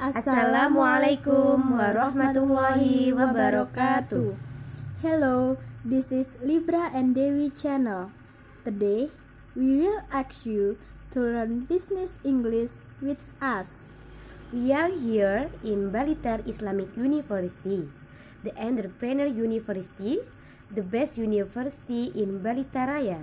Assalamualaikum warahmatullahi wabarakatuh. Hello, this is Libra and Dewi channel. Today, we will ask you to learn business English with us. We are here in Balitar Islamic University, the entrepreneur university, the best university in Balitaraya.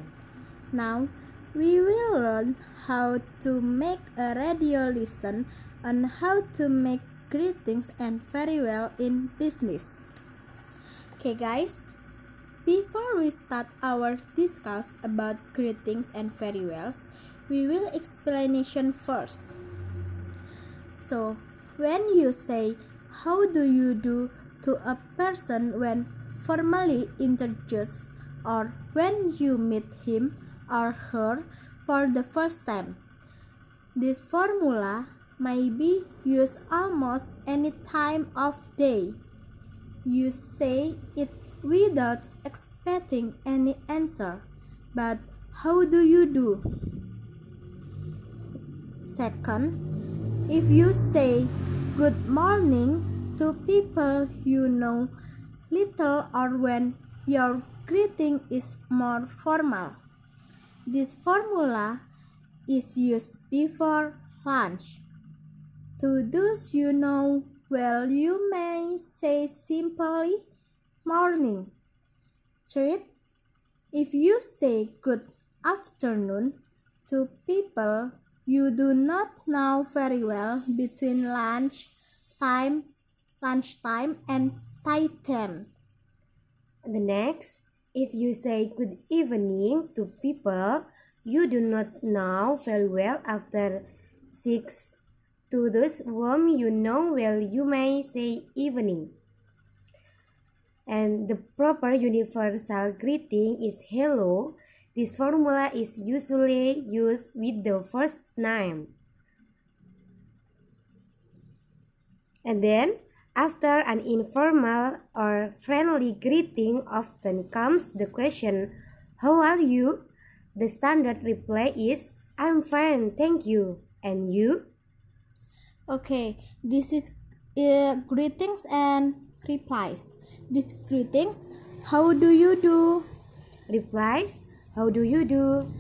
Now, we will learn how to make a radio listen on how to make greetings and very well in business. Okay guys, before we start our discuss about greetings and very wells, we will explanation first. So, when you say how do you do to a person when formally introduced or when you meet him or her for the first time. This formula may be used almost any time of day. You say it without expecting any answer. But how do you do? Second, if you say good morning to people you know little or when your greeting is more formal. This formula is used before lunch. To those you know well, you may say simply morning. Third, if you say good afternoon to people you do not know very well between lunch time, lunchtime and tea time. The next, if you say good evening to people you do not know very well after 6 to those whom you know well, you may say evening. And the proper universal greeting is hello. This formula is usually used with the first name. And then, after an informal or friendly greeting, often comes the question, How are you? The standard reply is, I'm fine, thank you. And you? Okay, this is uh, greetings and replies. This greetings, how do you do? Replies, how do you do?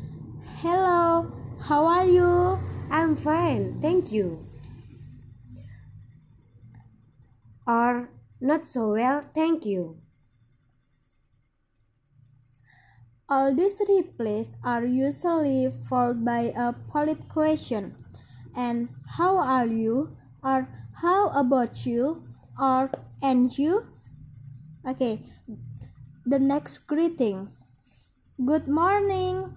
Hello, how are you? I'm fine, thank you. Or not so well, thank you. All these replies are usually followed by a polite question and how are you? Or how about you? Or and you? Okay. The next greetings. Good morning.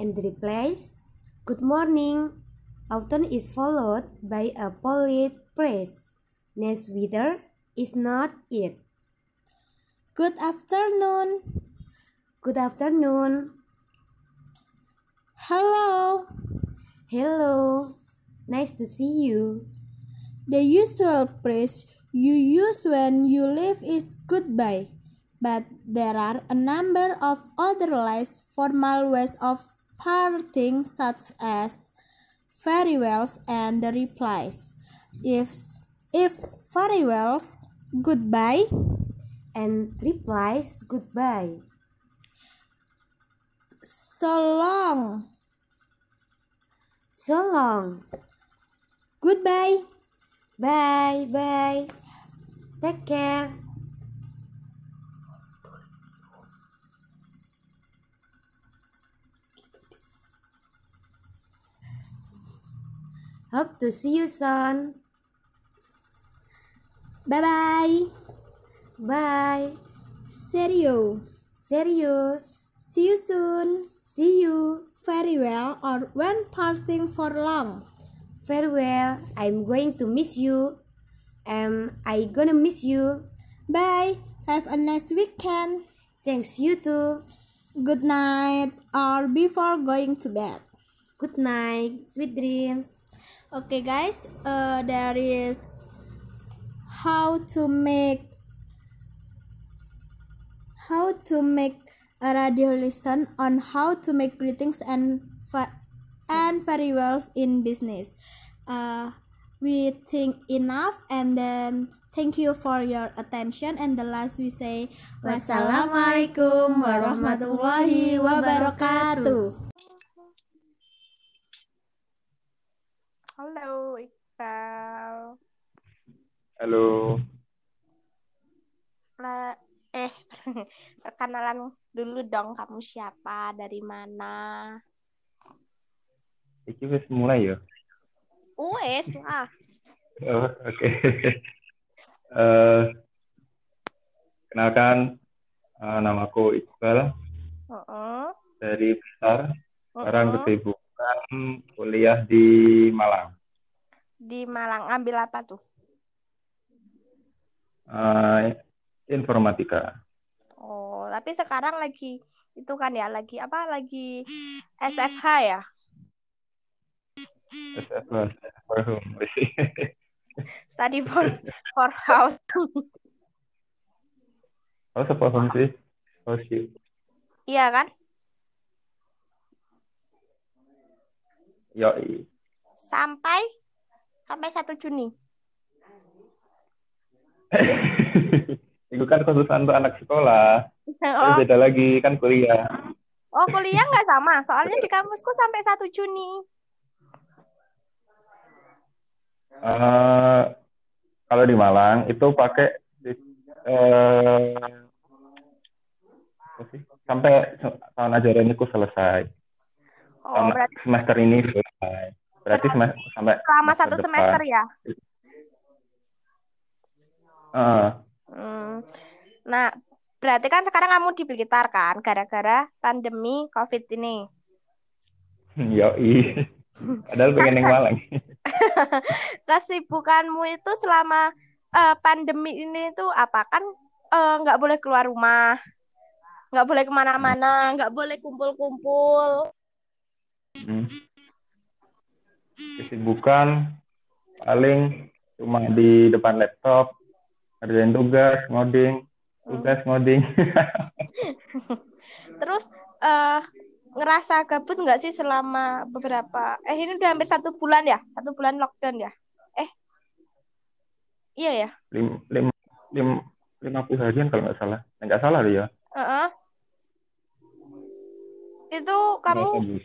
And the replies. Good morning. Often is followed by a polite praise. Next whether is not it. Good afternoon. Good afternoon. Hello hello Nice to see you. The usual phrase you use when you leave is goodbye, but there are a number of other less formal ways of parting, such as farewells and the replies. If if farewells, goodbye, and replies goodbye. So long. So long. Goodbye. Bye bye. Take care. Hope to see you soon. Bye bye. Bye. Serio. Serio. See you soon. See you. Very well or when parting for long. Farewell, I'm going to miss you. Am I gonna miss you? Bye. Have a nice weekend. Thanks, you too. Good night or before going to bed. Good night. Sweet dreams. Okay, guys, uh, there is how to make how to make a radio lesson on how to make greetings and and very well in business. Uh, we think enough and then thank you for your attention. And the last we say wassalamualaikum warahmatullahi wabarakatuh. Halo Iqbal. Halo nah, eh perkenalan dulu dong kamu siapa dari mana Iki wis mulai ya Wes lah. Oh, oke. Okay. uh, eh, kenalkan, uh, namaku Iqbal. Uh -uh. Dari Besar. Sekarang uh -uh. kesibukan kuliah di Malang. Di Malang, ambil apa tuh? Uh, informatika. Oh, tapi sekarang lagi itu kan ya, lagi apa? Lagi SFH ya? for whom? Study for for house. oh, for home sih? Oh, sih. Iya kan? Yo. Sampai sampai satu Juni. Itu kan khususan untuk anak sekolah. Oh. Beda lagi kan kuliah. Oh kuliah nggak sama, soalnya di kampusku sampai satu Juni. Uh, kalau di Malang itu pakai uh, sampai tahun ajaran itu selesai. Oh, tahun berarti, semester ini selesai. Berarti semester, sampai selama satu depan. semester ya? Uh. Hmm. Nah, berarti kan sekarang kamu di Blitar kan, gara-gara pandemi COVID ini. Yoi. Padahal pengen yang Malang. Kesibukanmu itu selama uh, pandemi ini itu apa kan eh, nggak uh, boleh keluar rumah, nggak boleh ke mana-mana, nggak boleh kumpul-kumpul. Hmm. Kesibukan paling cuma di depan laptop, kerjain tugas, ngoding, tugas, ngoding. Terus uh, ngerasa gabut nggak sih selama beberapa eh ini udah hampir satu bulan ya? Satu bulan lockdown ya? Eh iya ya? Lima lima lima, lima puluh harian kalau nggak salah. Nggak salah ya. Uh -uh. itu kamu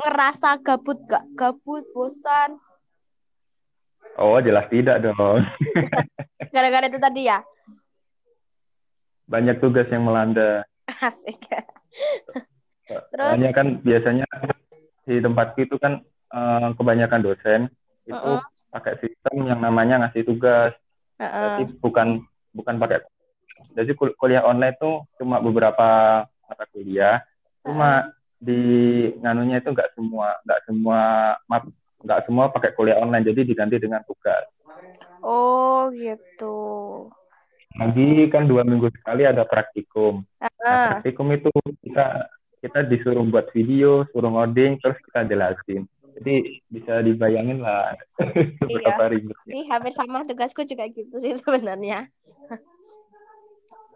ngerasa gabut gak gabut bosan oh jelas tidak dong gara-gara itu tadi ya banyak tugas yang melanda asik Terus? Hanya kan biasanya di tempatku itu kan uh, kebanyakan dosen itu uh -uh. pakai sistem yang namanya ngasih tugas. Uh -uh. Jadi bukan bukan pakai jadi kul kuliah online itu cuma beberapa mata kuliah. Cuma uh -uh. di nganunya itu nggak semua nggak semua nggak semua pakai kuliah online jadi diganti dengan tugas. Oh gitu. Lagi kan dua minggu sekali ada praktikum. Nah, praktikum itu kita kita disuruh buat video, suruh ngoding, terus kita jelasin. Jadi bisa dibayangin lah berapa iya. ribetnya. Ini hampir sama tugasku juga gitu sih sebenarnya.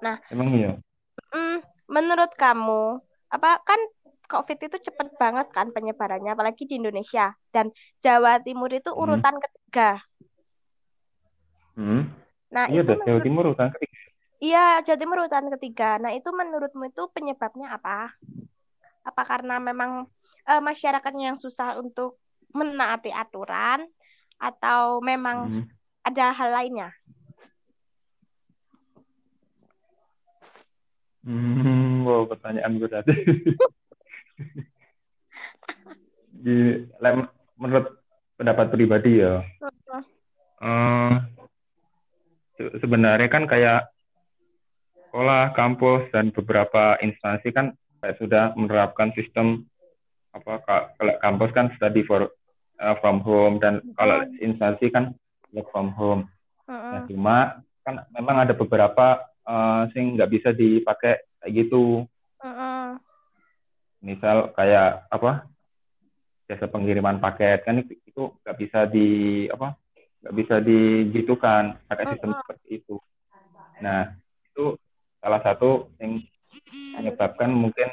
Nah, emang iya. Mm, menurut kamu, apa kan COVID itu cepet banget kan penyebarannya, apalagi di Indonesia dan Jawa Timur itu hmm. urutan hmm. ketiga. Hmm. Nah, iya, itu Jawa Timur urutan ketiga. Iya, Jawa Timur urutan ketiga. Nah, itu menurutmu itu penyebabnya apa? apa karena memang uh, masyarakatnya yang susah untuk menaati aturan atau memang hmm. ada hal lainnya? Hmm, wow, pertanyaan berat. Di, menurut pendapat pribadi ya, uh, sebenarnya kan kayak sekolah, kampus dan beberapa instansi kan sudah menerapkan sistem apa kalau kampus kan study for uh, from home dan kalau instansi kan work from home. Uh-uh. Nah, cuma kan memang ada beberapa uh, sing nggak bisa dipakai kayak gitu. Misal kayak apa jasa pengiriman paket kan itu nggak bisa di apa nggak bisa digitukan pakai sistem uh-uh. seperti itu. Nah itu salah satu yang menyebabkan mungkin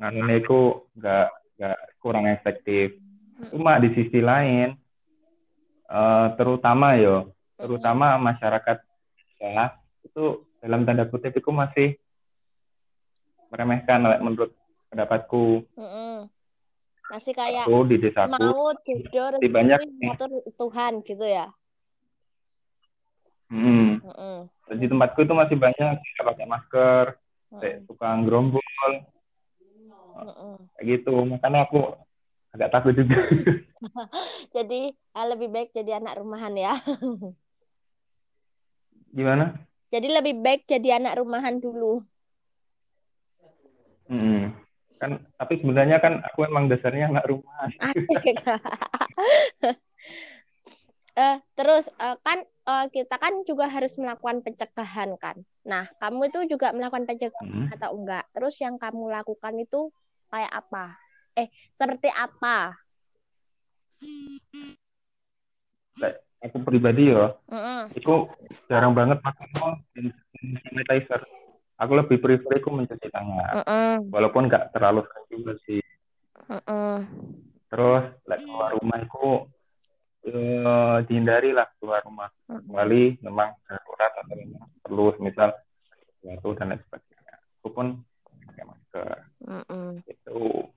nganunya itu nggak nggak kurang efektif cuma di sisi lain eh, terutama yo, terutama masyarakat ya itu dalam tanda kutip itu masih meremehkan menurut pendapatku. Mm-mm. Masih kayak Aku di desaku mau tidur masih banyak ngatur Tuhan gitu ya. hmm, Mm-mm. di tempatku itu masih banyak yang pakai masker, kayak Mm-mm. tukang gerombol, Mm-mm. kayak gitu. Makanya aku agak takut juga. Jadi ah, lebih baik jadi anak rumahan ya. Gimana? Jadi lebih baik jadi anak rumahan dulu. Hmm. Kan, tapi sebenarnya kan aku emang dasarnya anak rumah. Asik. Eh, terus eh, kan eh, kita kan juga harus melakukan pencegahan kan. Nah, kamu itu juga melakukan pencegahan Hmm. atau enggak? Terus yang kamu lakukan itu kayak apa? Eh, seperti apa? Aku pribadi ya, Mm-mm. itu jarang banget pakai hand sanitizer. Aku lebih prefer aku mencuci tangan. Mm-mm. Walaupun nggak terlalu sering juga sih. Mm-mm. Terus like, keluar rumah itu eh, dihindari lah keluar rumah. Kecuali memang darurat atau memang perlu, misal sesuatu dan lain sebagainya. Aku pun pakai masker. Mm-mm. Itu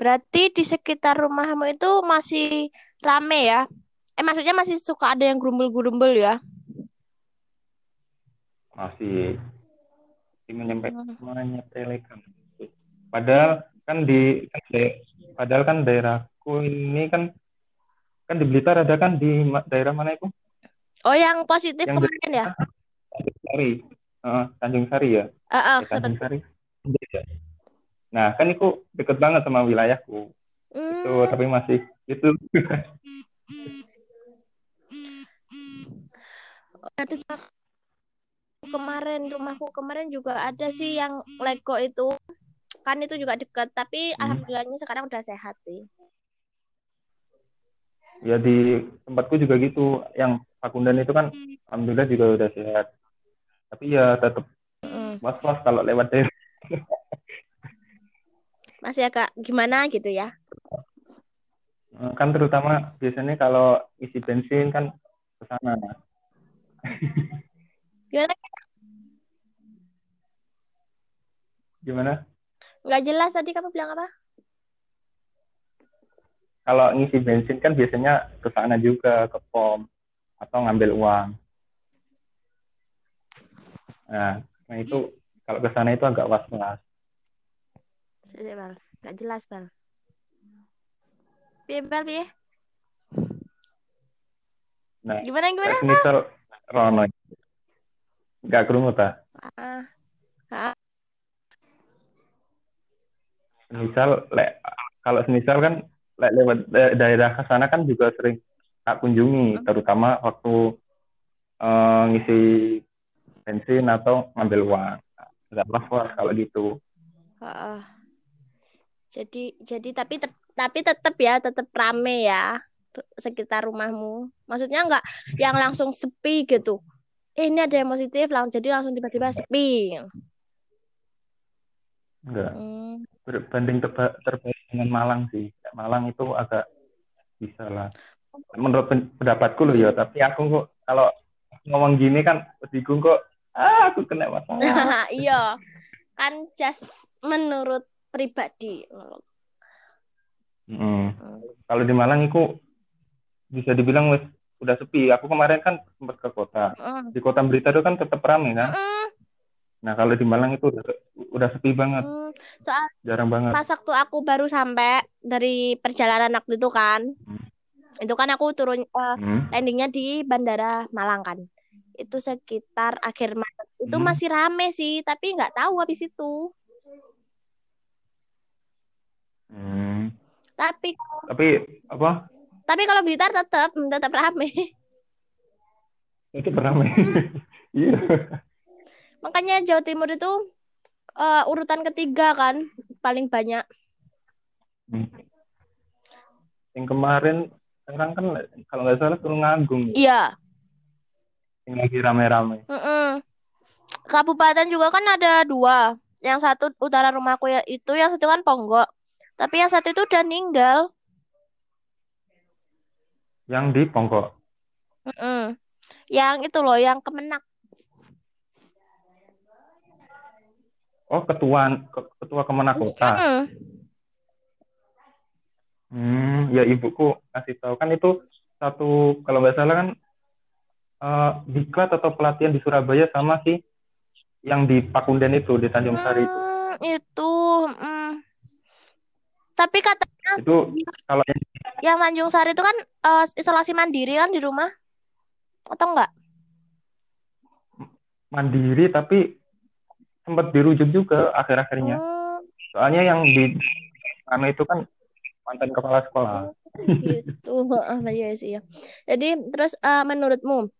Berarti di sekitar rumahmu itu masih rame ya? Eh, maksudnya masih suka ada yang gerumbul-gerumbul ya? masih. Menyepelekan. Padahal kan di kan da- padahal kan daerahku ini kan kan di Blitar ada kan di daerah mana itu? Oh, yang positif Yang kemarin ya? Tanjung Sari. Eh, Tanjung Sari ya? Ah, Eh, Tanjung Sari. Nah, kan itu deket banget sama wilayahku. Itu Hmm. tapi masih itu. Nanti kemarin rumahku kemarin juga ada sih yang Lego itu kan itu juga dekat tapi Hmm. alhamdulillahnya sekarang udah sehat sih. ya di tempatku juga gitu. Yang Pakundan itu kan alhamdulillah juga udah sehat. Tapi ya tetap Mm. was-was kalau lewat daerah. Masih agak gimana gitu ya? Kan terutama biasanya kalau isi bensin kan ke sana. Gimana? Gimana? Nggak jelas tadi kamu bilang apa? Kalau ngisi bensin kan biasanya ke sana juga ke pom atau ngambil uang. Nah, nah itu kalau ke sana itu agak was-was. Bal. Nggak jelas, Bal. Piye, Bal, piye? Nah, Gimana, gimana? misal Rono nggak kerungu ta? Ah, Misal lek kalau semisal kan lek lewat da- daerah ke sana kan juga sering tak kunjungi, terutama waktu eh, ngisi bensin atau ngambil uang. Nggak was-was kalau gitu. ah. Jadi, jadi tapi tep- tapi tetap ya, tetap rame ya sekitar rumahmu. Maksudnya nggak yang langsung sepi gitu. Eh, ini ada yang positif, langsung jadi langsung tiba-tiba sepi. Enggak. Hmm. berbanding terba- terbalik dengan Malang sih. Malang itu agak bisa lah. Menurut pen- pendapatku loh ya, tapi aku kok kalau ngomong gini kan bingung kok, ah aku kena masalah. Iya, kan just menurut pribadi. Mm. Kalau di Malang itu bisa dibilang wes udah sepi. Aku kemarin kan sempat ke kota. Mm. Di kota Blitar itu kan tetap ramai kan. Mm, Nah kalau di Malang itu udah, udah sepi banget, mm. Soal jarang banget. pas waktu aku baru sampai dari perjalanan waktu itu kan, Hmm. itu kan aku turun eh, Hmm. landingnya di Bandara Malang kan. Itu sekitar akhir Maret. Itu Hmm. masih rame sih, tapi nggak tahu habis itu. Hmm. Tapi Tapi apa? tapi kalau Blitar tetap tetap rame. Itu ramai. Iya. Makanya Jawa Timur itu eh, urutan ketiga kan paling banyak. Hmm. Yang kemarin sekarang kan kalau nggak salah Tulungagung ya, Iya. yang lagi rame-rame. Mm-mm. Kabupaten juga kan ada dua. Yang satu utara rumahku ya itu, yang satu kan Ponggok. Tapi yang satu itu udah ninggal. Yang di Pongko. Mm-mm. Yang itu loh, yang Kemenak. Oh, ketua ke- ketua Kemenak Kota. Mm-mm. Hmm, ya ibuku kasih tahu kan itu satu kalau nggak salah kan eh, diklat atau pelatihan di Surabaya sama sih yang di Pakunden itu di Tanjung Sari itu. Hmm, itu. mm. Tapi katanya Itu kalau yang yang Tanjung Sari itu kan eh, isolasi mandiri kan di rumah, atau enggak? mandiri tapi sempat dirujuk juga akhir-akhirnya. Hmm, Soalnya yang di anu itu kan mantan kepala sekolah. gitu. Heeh, iya sih ya. Jadi terus eh, menurutmu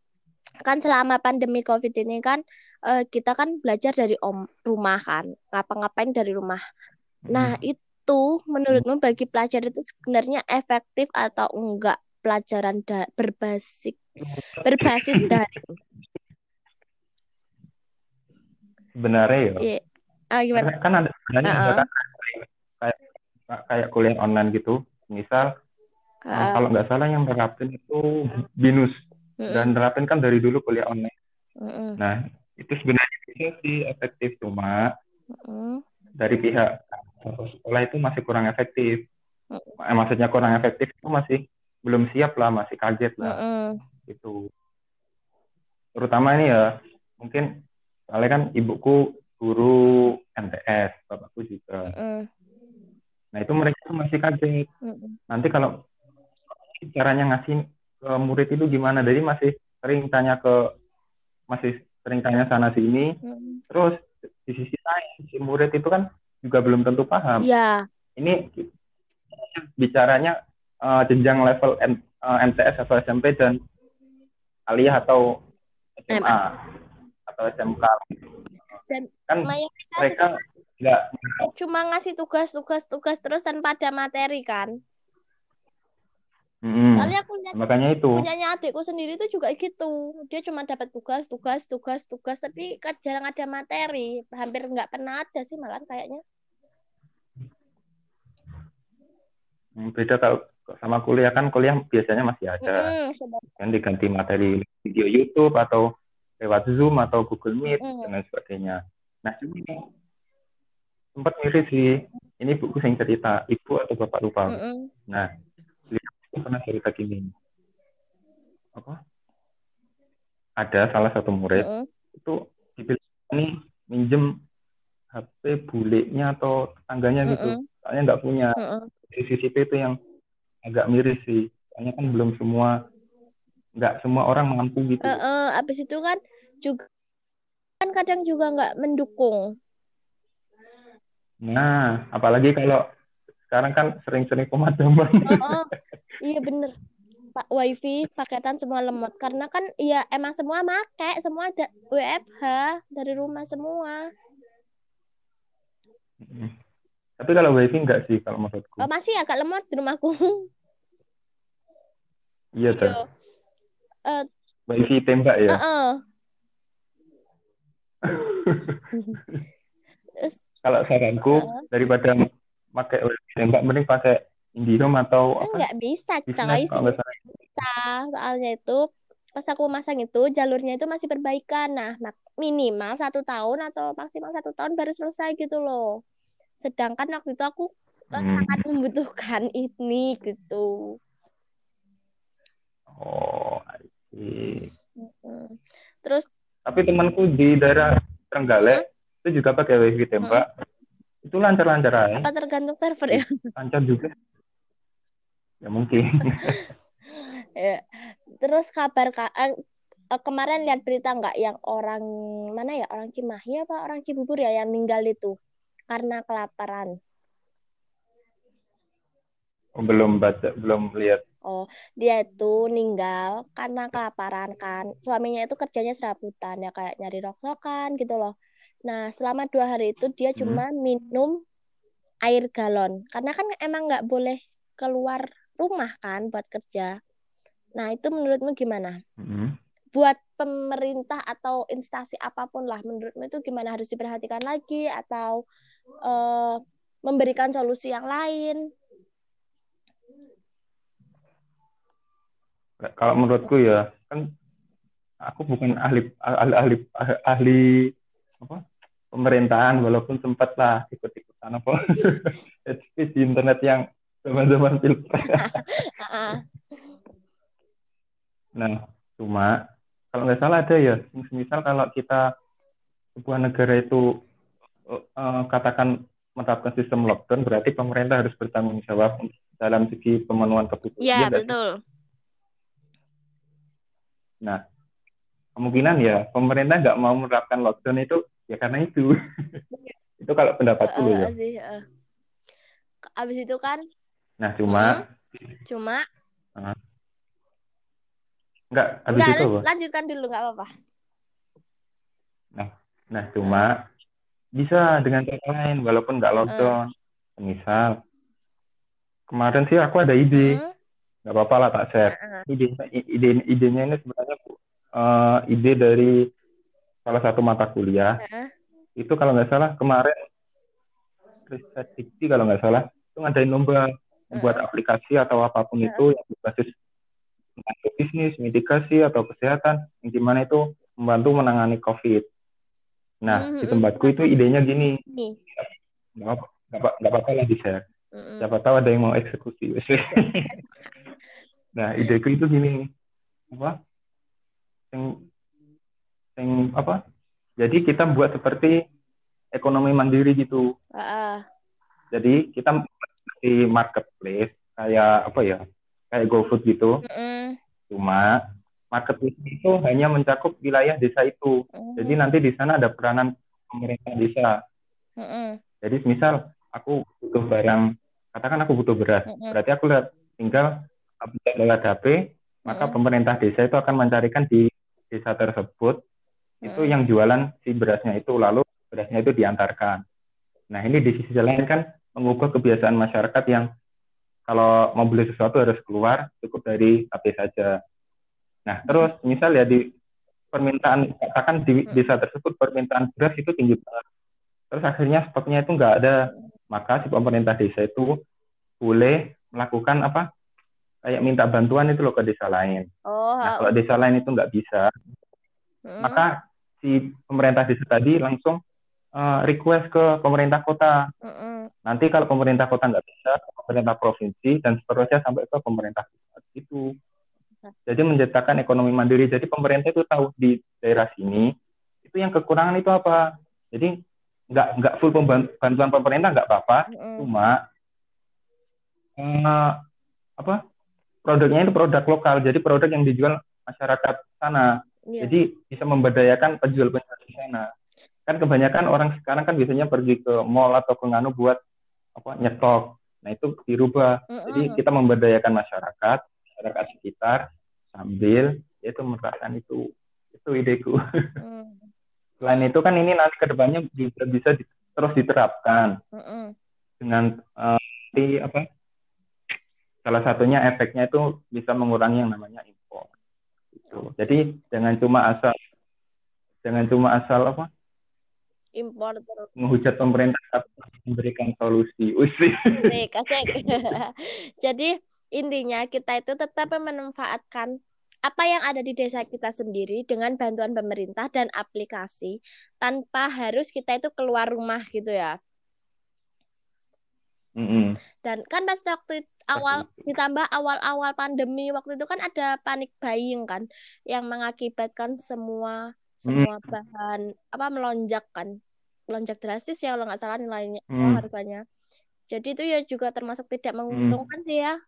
kan selama pandemi COVID ini kan eh, kita kan belajar dari om rumah kan, ngapa-ngapain dari rumah. Nah, itu menurutmu bagi pelajar itu sebenarnya efektif atau enggak pelajaran da berbasis berbasis daring? Sebenarnya ya. Iya. Ah, gimana? Kan ada sebenarnya ada Heeh. kan kayak kayak kuliah online gitu. Misal Heeh. kalau nggak salah yang nerapin itu binus Mm-mm. dan nerapin kan dari dulu kuliah online. Mm-mm. Nah, itu sebenarnya bisa sih efektif cuma Mm-mm. dari pihak sekolah itu masih kurang efektif. Eh, maksudnya kurang efektif itu masih belum siap lah, masih kaget lah Mm-mm. gitu. Terutama ini ya, mungkin soalnya kan ibuku guru MTS, bapakku juga. Mm-mm. Nah, itu mereka tuh masih kaget. Mm-mm. Nanti kalau caranya ngasih ke murid itu gimana? Jadi masih sering tanya ke masih sering tanya sana sini. Mm-mm. Terus di sisi lain si murid itu kan juga belum tentu paham. Ya, Ini bicaranya eh, jenjang level M- eh, MTS atau SMP dan aliyah atau SMA atau SMK. Dan kan mayoritas mereka nggak cuma ngasih tugas-tugas-tugas terus tanpa ada materi kan. Mm-mm. Soalnya aku lihat makanya itu punyanya adikku sendiri tuh juga gitu. Dia cuma dapat tugas, tugas, tugas, tugas, tapi kan jarang ada materi. Hampir nggak pernah ada sih malah kayaknya. Hmm, beda kalau sama kuliah kan kuliah biasanya masih ada sebab- kan diganti materi video YouTube atau lewat Zoom atau Google Meet Mm. dan lain sebagainya. Nah ini sempat miris sih. Ini buku yang cerita ibu atau bapak lupa. Mm-mm. Nah beliau pernah cerita gini. Apa? Ada salah satu murid Mm-mm. itu dibilang ini minjem HP bulenya atau tetangganya gitu. Mm-mm. Soalnya nggak punya. Mm-mm. Di CCP itu yang agak miris sih. Soalnya kan belum semua nggak semua orang mampu gitu. Eh, eh, abis itu kan juga kan kadang juga nggak mendukung. Nah, apalagi kalau sekarang kan sering-sering pemadaman. Oh, oh, iya bener. Pak wifi paketan semua lemot karena kan ya emang semua make semua ada WFH dari rumah semua. Tapi kalau wifi enggak sih kalau menurutku. Oh, masih agak lemot di rumahku. Iya tuh. Iya. Eh, Wifi tembak eh, ya. eh. Terus Kalau saranku Heeh. daripada pakai wifi tembak mending pakai IndiHome atau kan apa? nggak bisa coy bisa soalnya itu pas aku masang itu jalurnya itu masih perbaikan nah minimal satu tahun atau maksimal satu tahun baru selesai gitu loh sedangkan waktu itu aku eh, Hmm. sangat membutuhkan ini gitu Oh, I see. Mm. terus Tapi temanku di daerah Trenggalek itu juga pakai wifi tembak. Itu lancar-lancar aja. apa tergantung server ya Lancar juga. Ya mungkin. Ya. terus kabar ka- eh, eh, kemarin lihat berita nggak yang orang mana ya orang Cimahi apa orang Cibubur ya yang meninggal itu karena kelaparan belum baca, belum lihat. Oh, dia itu meninggal karena kelaparan kan. Suaminya itu kerjanya serabutan ya kayak nyari rongsokan gitu loh. Nah, selama dua hari itu dia Hmm. cuma minum air galon karena kan emang nggak boleh keluar rumah kan buat kerja. Nah, itu menurutmu gimana? Mm. Buat pemerintah atau instansi apa pun lah, menurutmu itu gimana harus diperhatikan lagi atau eh, memberikan solusi yang lain? Kalau menurutku ya kan aku bukan ahli ahli ahli, ahli apa pemerintahan walaupun sempat lah ikut-ikutan apa di internet yang zaman-zaman pilpres. nah, cuma kalau nggak salah ada ya, misal kalau kita sebuah negara itu uh, katakan menerapkan sistem lockdown, berarti pemerintah harus bertanggung jawab dalam segi pemenuhan kebutuhan. Iya, betul. Nah, kemungkinan ya pemerintah nggak mau menerapkan lockdown itu ya karena itu. itu kalau pendapatku uh, ya. Sih, uh. Abis itu kan? Nah, cuma. Hmm, cuma. Uh, enggak, abis enggak, itu. Lanjutkan dulu, nggak apa-apa. Nah, nah cuma uh. bisa dengan cara lain, walaupun nggak lockdown. Uh. Misal, kemarin sih aku ada ide. Hmm? Nggak apa-apa lah tak share. Ide, ide idenya ini sebenarnya uh, ide dari salah satu mata kuliah. Itu kalau nggak salah kemarin riset dikti kalau nggak salah itu ngadain lomba membuat aplikasi atau apa pun itu yang berbasis bisnis, mitigasi atau kesehatan yang di mana itu membantu menangani COVID. Nah, mm -hmm. di tempatku itu idenya gini. Nggak apa-apa lah di share. -hmm. Siapa tahu ada yang mau eksekusi. Nah, ideku itu gini, apa? Yang, yang apa? Jadi kita buat seperti ekonomi mandiri gitu. Uh. Jadi kita di marketplace kayak apa ya? Kayak GoFood gitu. Uh -uh. Cuma marketplace itu hanya mencakup wilayah desa itu. Uh. Jadi nanti di sana ada peranan pemerintah desa. Uh -uh. Jadi misal aku butuh barang, katakan aku butuh beras, uh -uh. berarti aku lihat tinggal apabila lewat HP, maka hmm. pemerintah desa itu akan mencarikan di desa tersebut hmm. itu yang jualan si berasnya itu lalu berasnya itu diantarkan. Nah ini di sisi lain kan mengubah kebiasaan masyarakat yang kalau mau beli sesuatu harus keluar cukup dari HP saja. Nah terus misal ya di permintaan katakan di desa tersebut permintaan beras itu tinggi banget. Terus akhirnya stoknya itu nggak ada, maka si pemerintah desa itu boleh melakukan apa kayak minta bantuan itu loh ke desa lain. Oh, nah, kalau desa lain itu nggak bisa, hmm. maka si pemerintah desa tadi langsung uh, request ke pemerintah kota. Hmm. Nanti kalau pemerintah kota nggak bisa, pemerintah provinsi dan seterusnya sampai ke pemerintah pusat itu. Jadi menciptakan ekonomi mandiri. Jadi pemerintah itu tahu di daerah sini itu yang kekurangan itu apa. Jadi nggak nggak full bantuan pemerintah nggak apa-apa, mm. cuma uh, apa produknya itu produk lokal, jadi produk yang dijual masyarakat sana. Yeah. Jadi bisa memberdayakan penjual-penjual di sana. Kan kebanyakan orang sekarang kan biasanya pergi ke mall atau ke nganu buat apa nyetok. Nah itu dirubah. Mm -hmm. Jadi kita memberdayakan masyarakat, masyarakat sekitar sambil yaitu menerapkan itu itu ideku. Mm. Selain itu kan ini nanti ke depannya bisa bisa di, terus diterapkan mm -hmm. dengan uh, di apa salah satunya efeknya itu bisa mengurangi yang namanya impor. Itu. Jadi jangan cuma asal jangan cuma asal apa? Impor terus. Menghujat pemerintah tapi memberikan solusi. Usih. Jadi intinya kita itu tetap memanfaatkan apa yang ada di desa kita sendiri dengan bantuan pemerintah dan aplikasi tanpa harus kita itu keluar rumah gitu ya. Mm -hmm. Dan kan pas waktu awal ditambah awal-awal pandemi waktu itu kan ada panik buying kan yang mengakibatkan semua semua mm. bahan apa melonjak kan melonjak drastis ya kalau nggak salah nilainya mm. harganya. Jadi itu ya juga termasuk tidak menguntungkan mm. sih ya.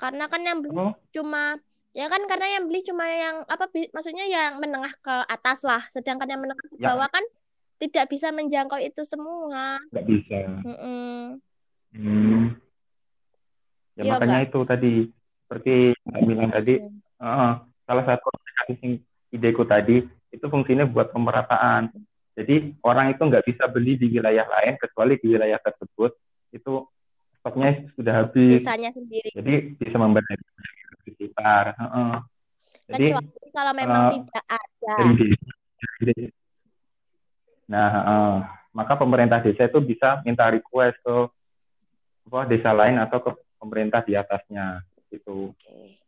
Karena kan yang beli oh. cuma ya kan karena yang beli cuma yang apa maksudnya yang menengah ke atas lah sedangkan yang menengah ke ya. bawah ya. kan tidak bisa menjangkau itu semua. Tidak bisa. Mm -mm. Hmm. Ya, ya makanya itu tadi seperti Mbak bilang tadi, mm. uh, salah satu aplikasi ideku tadi itu fungsinya buat pemerataan. Jadi orang itu nggak bisa beli di wilayah lain kecuali di wilayah tersebut itu stoknya sudah habis. Desanya sendiri. Jadi bisa di sekitar. Uh -uh. Jadi Kecuali kalau memang uh, tidak ada. Dari, Nah, uh, maka pemerintah desa itu bisa minta request ke apa, desa lain atau ke pemerintah di atasnya gitu. Oke.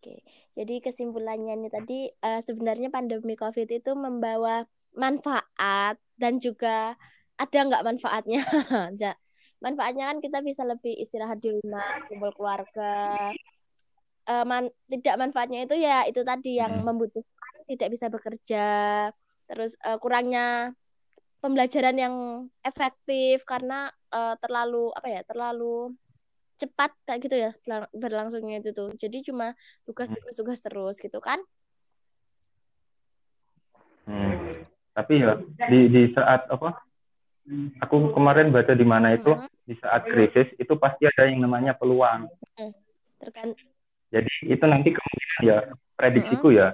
Oke. Jadi kesimpulannya ini tadi uh, sebenarnya pandemi COVID itu membawa manfaat dan juga ada nggak manfaatnya? Manfaatnya kan kita bisa lebih istirahat di rumah, kumpul keluarga. Uh, man tidak manfaatnya itu ya itu tadi yang hmm. membutuhkan tidak bisa bekerja, terus uh, kurangnya pembelajaran yang efektif karena uh, terlalu apa ya terlalu cepat kayak gitu ya berlangsungnya itu tuh jadi cuma tugas tugas tugas terus gitu kan hmm. tapi ya di di saat apa aku kemarin baca di mana itu hmm. di saat krisis itu pasti ada yang namanya peluang hmm. Jadi itu nanti kemungkinan ya prediksiku hmm. ya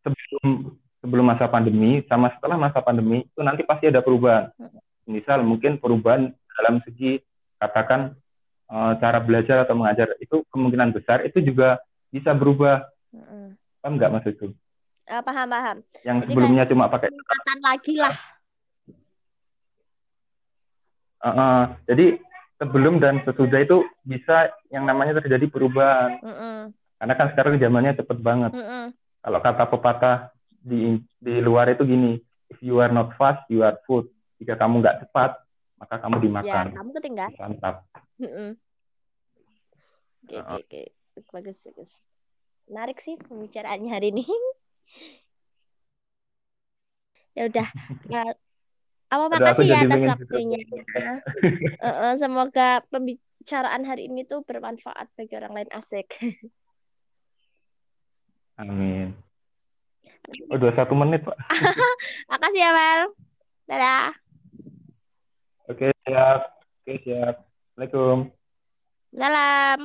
sebelum sebelum masa pandemi sama setelah masa pandemi itu nanti pasti ada perubahan misal mungkin perubahan dalam segi katakan uh, cara belajar atau mengajar itu kemungkinan besar itu juga bisa berubah. Mm-hmm. Paham nggak maksudku? Uh, paham paham. Yang Jadi sebelumnya kan, cuma pakai lagi lah. Uh, uh, jadi sebelum dan sesudah itu bisa yang namanya terjadi perubahan. Mm-hmm. Karena kan sekarang zamannya cepet banget. Mm-hmm. Kalau kata pepatah di di luar itu gini, if you are not fast, you are food. Jika kamu nggak cepat, maka kamu dimakan. Ya, kamu ketinggalan. Mantap. Oke, oke, oke. Bagus, bagus. Menarik sih pembicaraannya hari ini. ya udah. Ya, apa makasih ya atas waktunya. uh, uh, semoga pembicaraan hari ini tuh bermanfaat bagi orang lain asik. Amin. Oh, dua satu menit, Pak. Makasih ya, Mel. Dadah. Oke, siap. Oke, siap. Assalamualaikum. Salam.